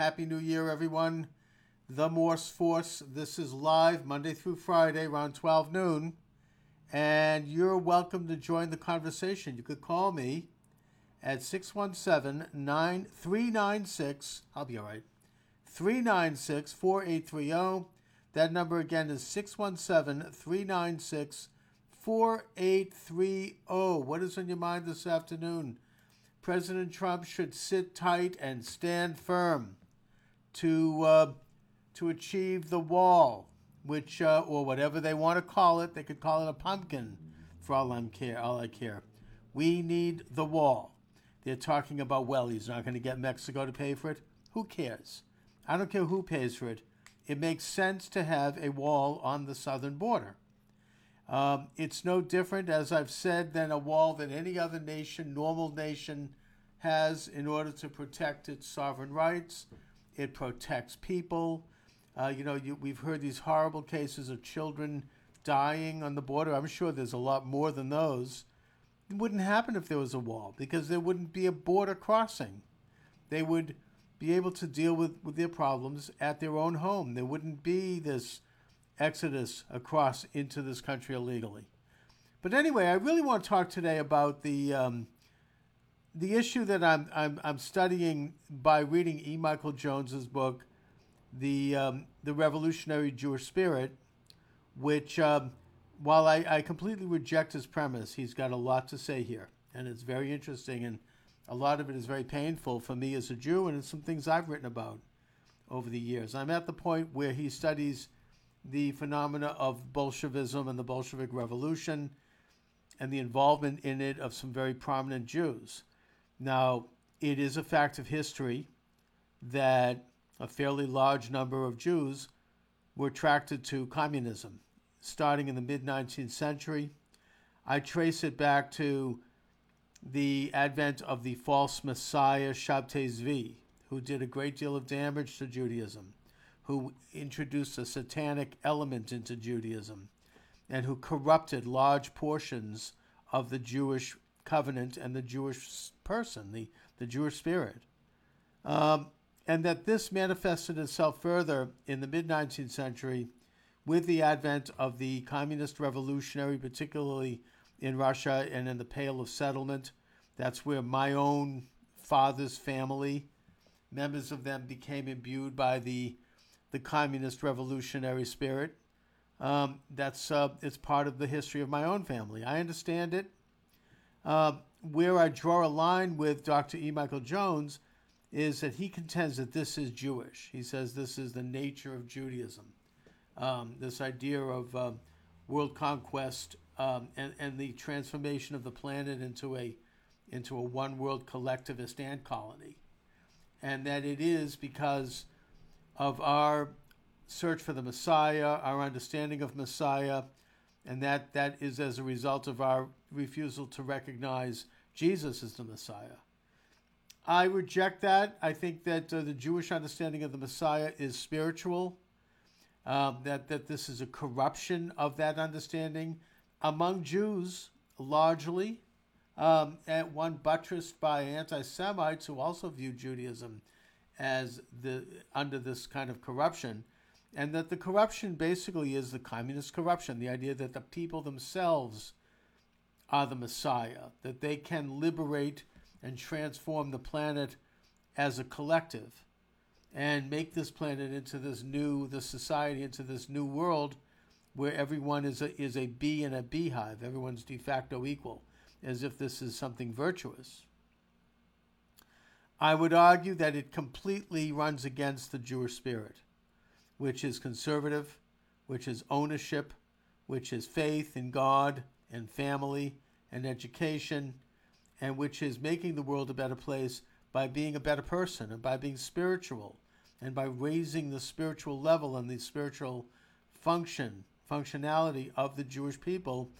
Happy New Year, everyone. The Morse Force. This is live Monday through Friday around 12 noon. And you're welcome to join the conversation. You could call me at 617 9396. I'll be all right. 396 4830. That number again is 617 396 4830. What is on your mind this afternoon? President Trump should sit tight and stand firm to uh, to achieve the wall, which uh, or whatever they want to call it. They could call it a pumpkin, for all I care. All I care. We need the wall. They're talking about well, he's not going to get Mexico to pay for it. Who cares? I don't care who pays for it. It makes sense to have a wall on the southern border. Um, it's no different, as I've said, than a wall that any other nation, normal nation, has in order to protect its sovereign rights. It protects people. Uh, you know, you, we've heard these horrible cases of children dying on the border. I'm sure there's a lot more than those. It wouldn't happen if there was a wall because there wouldn't be a border crossing. They would be able to deal with, with their problems at their own home. There wouldn't be this exodus across into this country illegally. But anyway, I really want to talk today about the um, the issue that I'm, I'm I'm studying by reading E. Michael Jones's book, the um, the Revolutionary Jewish Spirit, which um, while I, I completely reject his premise, he's got a lot to say here, and it's very interesting, and a lot of it is very painful for me as a Jew, and it's some things I've written about over the years. I'm at the point where he studies the phenomena of Bolshevism and the Bolshevik Revolution and the involvement in it of some very prominent Jews. Now, it is a fact of history that a fairly large number of Jews were attracted to communism starting in the mid 19th century. I trace it back to the advent of the false messiah Shabtai Zvi, who did a great deal of damage to Judaism who introduced a satanic element into Judaism and who corrupted large portions of the Jewish covenant and the Jewish person, the, the Jewish spirit. Um, and that this manifested itself further in the mid 19th century with the advent of the communist revolutionary, particularly in Russia and in the Pale of Settlement. That's where my own father's family, members of them became imbued by the the communist revolutionary spirit. Um, that's uh, it's part of the history of my own family. I understand it. Uh, where I draw a line with Dr. E. Michael Jones is that he contends that this is Jewish. He says this is the nature of Judaism. Um, this idea of uh, world conquest um, and, and the transformation of the planet into a into a one world collectivist ant colony, and that it is because of our search for the Messiah, our understanding of Messiah, and that, that is as a result of our refusal to recognize Jesus as the Messiah. I reject that. I think that uh, the Jewish understanding of the Messiah is spiritual, um, that, that this is a corruption of that understanding among Jews largely, um, and one buttressed by anti Semites who also view Judaism as the under this kind of corruption, and that the corruption basically is the communist corruption, the idea that the people themselves are the Messiah, that they can liberate and transform the planet as a collective and make this planet into this new the society into this new world where everyone is a, is a bee in a beehive. Everyone's de facto equal as if this is something virtuous. I would argue that it completely runs against the Jewish spirit, which is conservative, which is ownership, which is faith in God and family and education, and which is making the world a better place by being a better person and by being spiritual and by raising the spiritual level and the spiritual function functionality of the Jewish people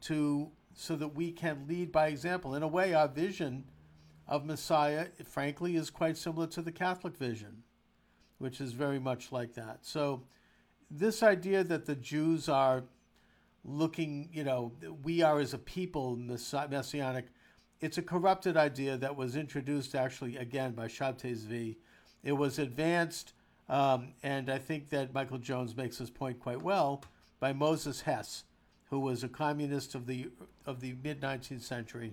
to so that we can lead by example. In a way, our vision of Messiah, frankly, is quite similar to the Catholic vision, which is very much like that. So, this idea that the Jews are looking, you know, we are as a people messianic, it's a corrupted idea that was introduced actually again by Shabtai Zvi It was advanced, um, and I think that Michael Jones makes this point quite well, by Moses Hess, who was a communist of the of the mid 19th century,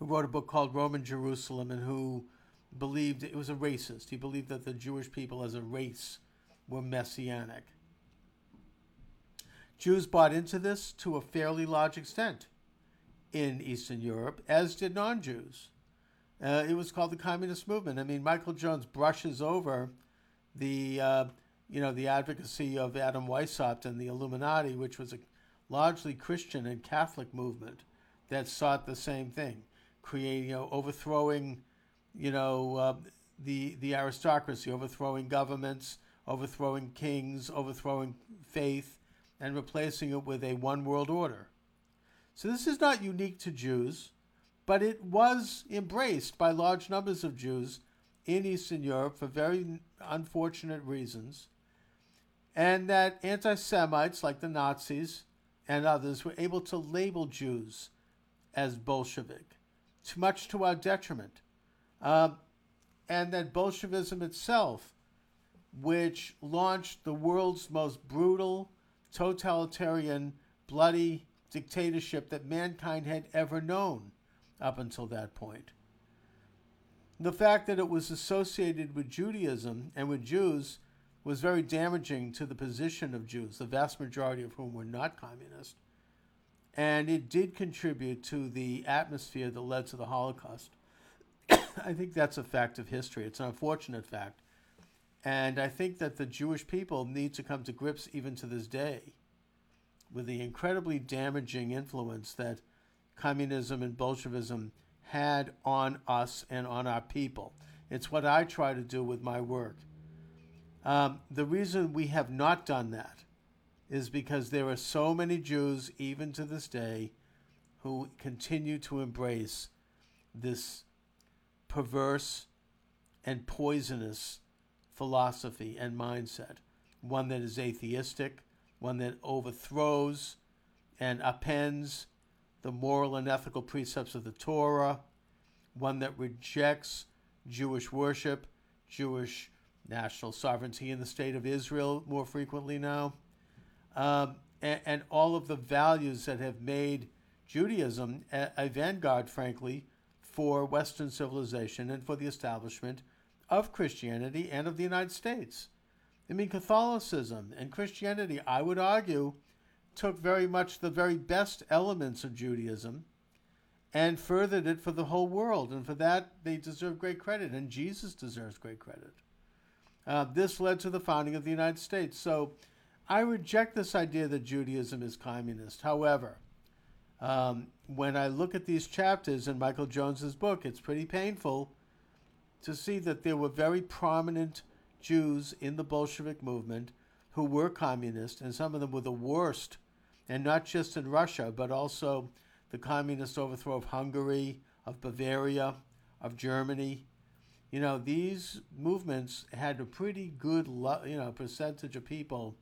who wrote a book called Rome and Jerusalem, and who believed it was a racist. He believed that the Jewish people as a race were messianic. Jews bought into this to a fairly large extent in Eastern Europe, as did non Jews. Uh, it was called the Communist Movement. I mean, Michael Jones brushes over the, uh, you know, the advocacy of Adam Weishaupt and the Illuminati, which was a largely Christian and Catholic movement that sought the same thing, creating, you know, overthrowing, you know, uh, the the aristocracy, overthrowing governments, overthrowing kings, overthrowing faith, and replacing it with a one world order. So this is not unique to Jews, but it was embraced by large numbers of Jews in Eastern Europe for very unfortunate reasons, and that anti Semites like the Nazis and others were able to label Jews as Bolshevik, too much to our detriment. Um, and that Bolshevism itself, which launched the world's most brutal, totalitarian, bloody dictatorship that mankind had ever known up until that point. The fact that it was associated with Judaism and with Jews was very damaging to the position of Jews, the vast majority of whom were not communist. And it did contribute to the atmosphere that led to the Holocaust. I think that's a fact of history. It's an unfortunate fact. And I think that the Jewish people need to come to grips, even to this day, with the incredibly damaging influence that communism and Bolshevism had on us and on our people. It's what I try to do with my work. Um, the reason we have not done that is because there are so many Jews, even to this day, who continue to embrace this perverse and poisonous philosophy and mindset, one that is atheistic, one that overthrows and appends the moral and ethical precepts of the Torah, one that rejects Jewish worship, Jewish national sovereignty in the state of Israel more frequently now, um, and, and, all of the values that have made Judaism a, a vanguard, frankly, for Western civilization and for the establishment of Christianity and of the United States. I mean, Catholicism and Christianity, I would argue, took very much the very best elements of Judaism and furthered it for the whole world. And for that, they deserve great credit, and Jesus deserves great credit. Uh, this led to the founding of the United States. So I reject this idea that Judaism is communist. However, um, when I look at these chapters in Michael Jones's book, it's pretty painful to see that there were very prominent Jews in the Bolshevik movement who were communist, and some of them were the worst, and not just in Russia, but also the communist overthrow of Hungary, of Bavaria, of Germany. You know, these movements had a pretty good, you know, percentage of people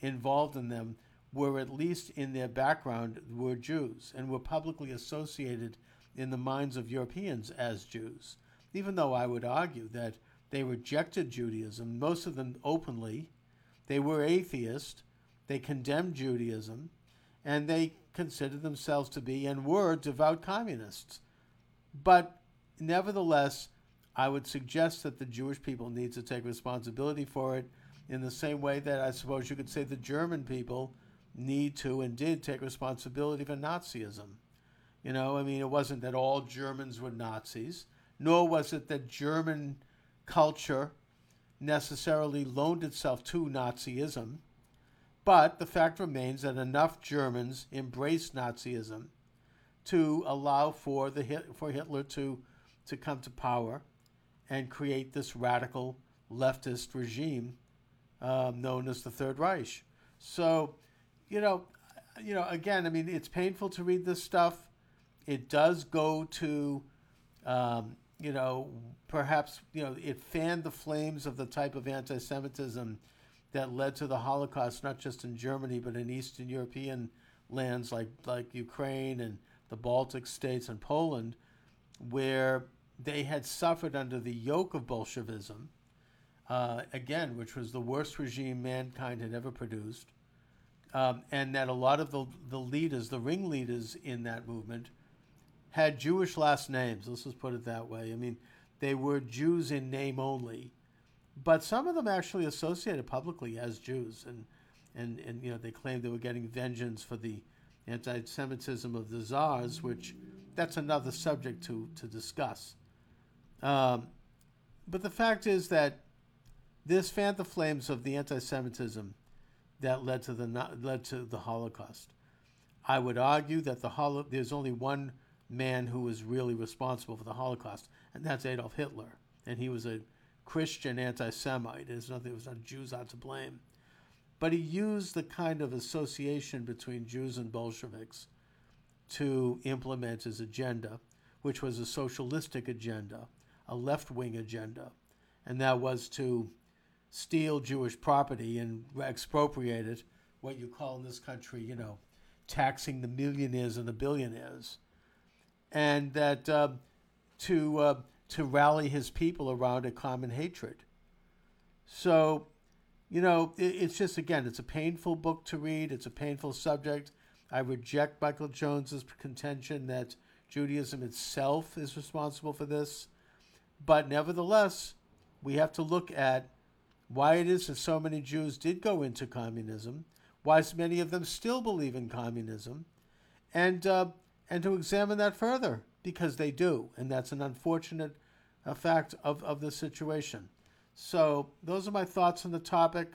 involved in them were at least in their background were Jews and were publicly associated in the minds of Europeans as Jews. Even though I would argue that they rejected Judaism, most of them openly. They were atheist. They condemned Judaism. And they considered themselves to be and were devout communists. But nevertheless, I would suggest that the Jewish people need to take responsibility for it in the same way that I suppose you could say the German people need to and did take responsibility for Nazism. You know, I mean, it wasn't that all Germans were Nazis, nor was it that German culture necessarily loaned itself to Nazism, but the fact remains that enough Germans embraced Nazism to allow for the for Hitler to to come to power and create this radical leftist regime um, known as the Third Reich. So, you know, you know, again, I mean, it's painful to read this stuff. It does go to um, you know, perhaps you know it fanned the flames of the type of anti-Semitism that led to the Holocaust, not just in Germany but in Eastern European lands like like Ukraine and the Baltic states and Poland, where they had suffered under the yoke of Bolshevism, uh, again, which was the worst regime mankind had ever produced, um, and that a lot of the, the leaders, the ringleaders in that movement, had Jewish last names. Let's just put it that way. I mean, they were Jews in name only, but some of them actually associated publicly as Jews, and and and you know they claimed they were getting vengeance for the anti-Semitism of the czars, which that's another subject to to discuss. Um, but the fact is that this fanned the flames of the anti-Semitism that led to the led to the Holocaust. I would argue that the holo- there's only one man who was really responsible for the Holocaust, and that's Adolf Hitler. And he was a Christian anti-Semite. There's nothing. It was not Jews out to blame, but he used the kind of association between Jews and Bolsheviks to implement his agenda, which was a socialistic agenda, a left-wing agenda, and that was to steal Jewish property and expropriate it, what you call in this country, you know, taxing the millionaires and the billionaires, and that uh, to uh, to rally his people around a common hatred. So, you know, it, it's just again, it's a painful book to read. It's a painful subject. I reject Michael Jones's contention that Judaism itself is responsible for this, but nevertheless, we have to look at why it is that so many Jews did go into communism, why many of them still believe in communism, and uh, and to examine that further because they do, and that's an unfortunate uh, fact of, of the situation. So those are my thoughts on the topic.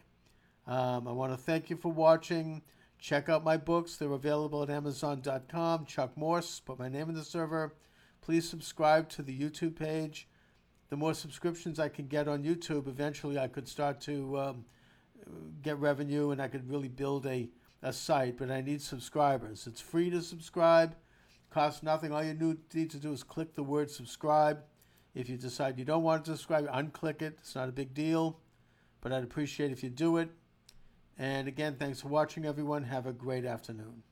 Um, I want to thank you for watching. Check out my books; they're available at Amazon.com. Chuck Morse, put my name in the server. Please subscribe to the YouTube page the more subscriptions I can get on YouTube, eventually I could start to um, get revenue and I could really build a, a site. But I need subscribers. It's free to subscribe, costs nothing. All you need to do is click the word subscribe. If you decide you don't want to subscribe, unclick it. It's not a big deal, but I'd appreciate if you do it. And again, thanks for watching, everyone. Have a great afternoon.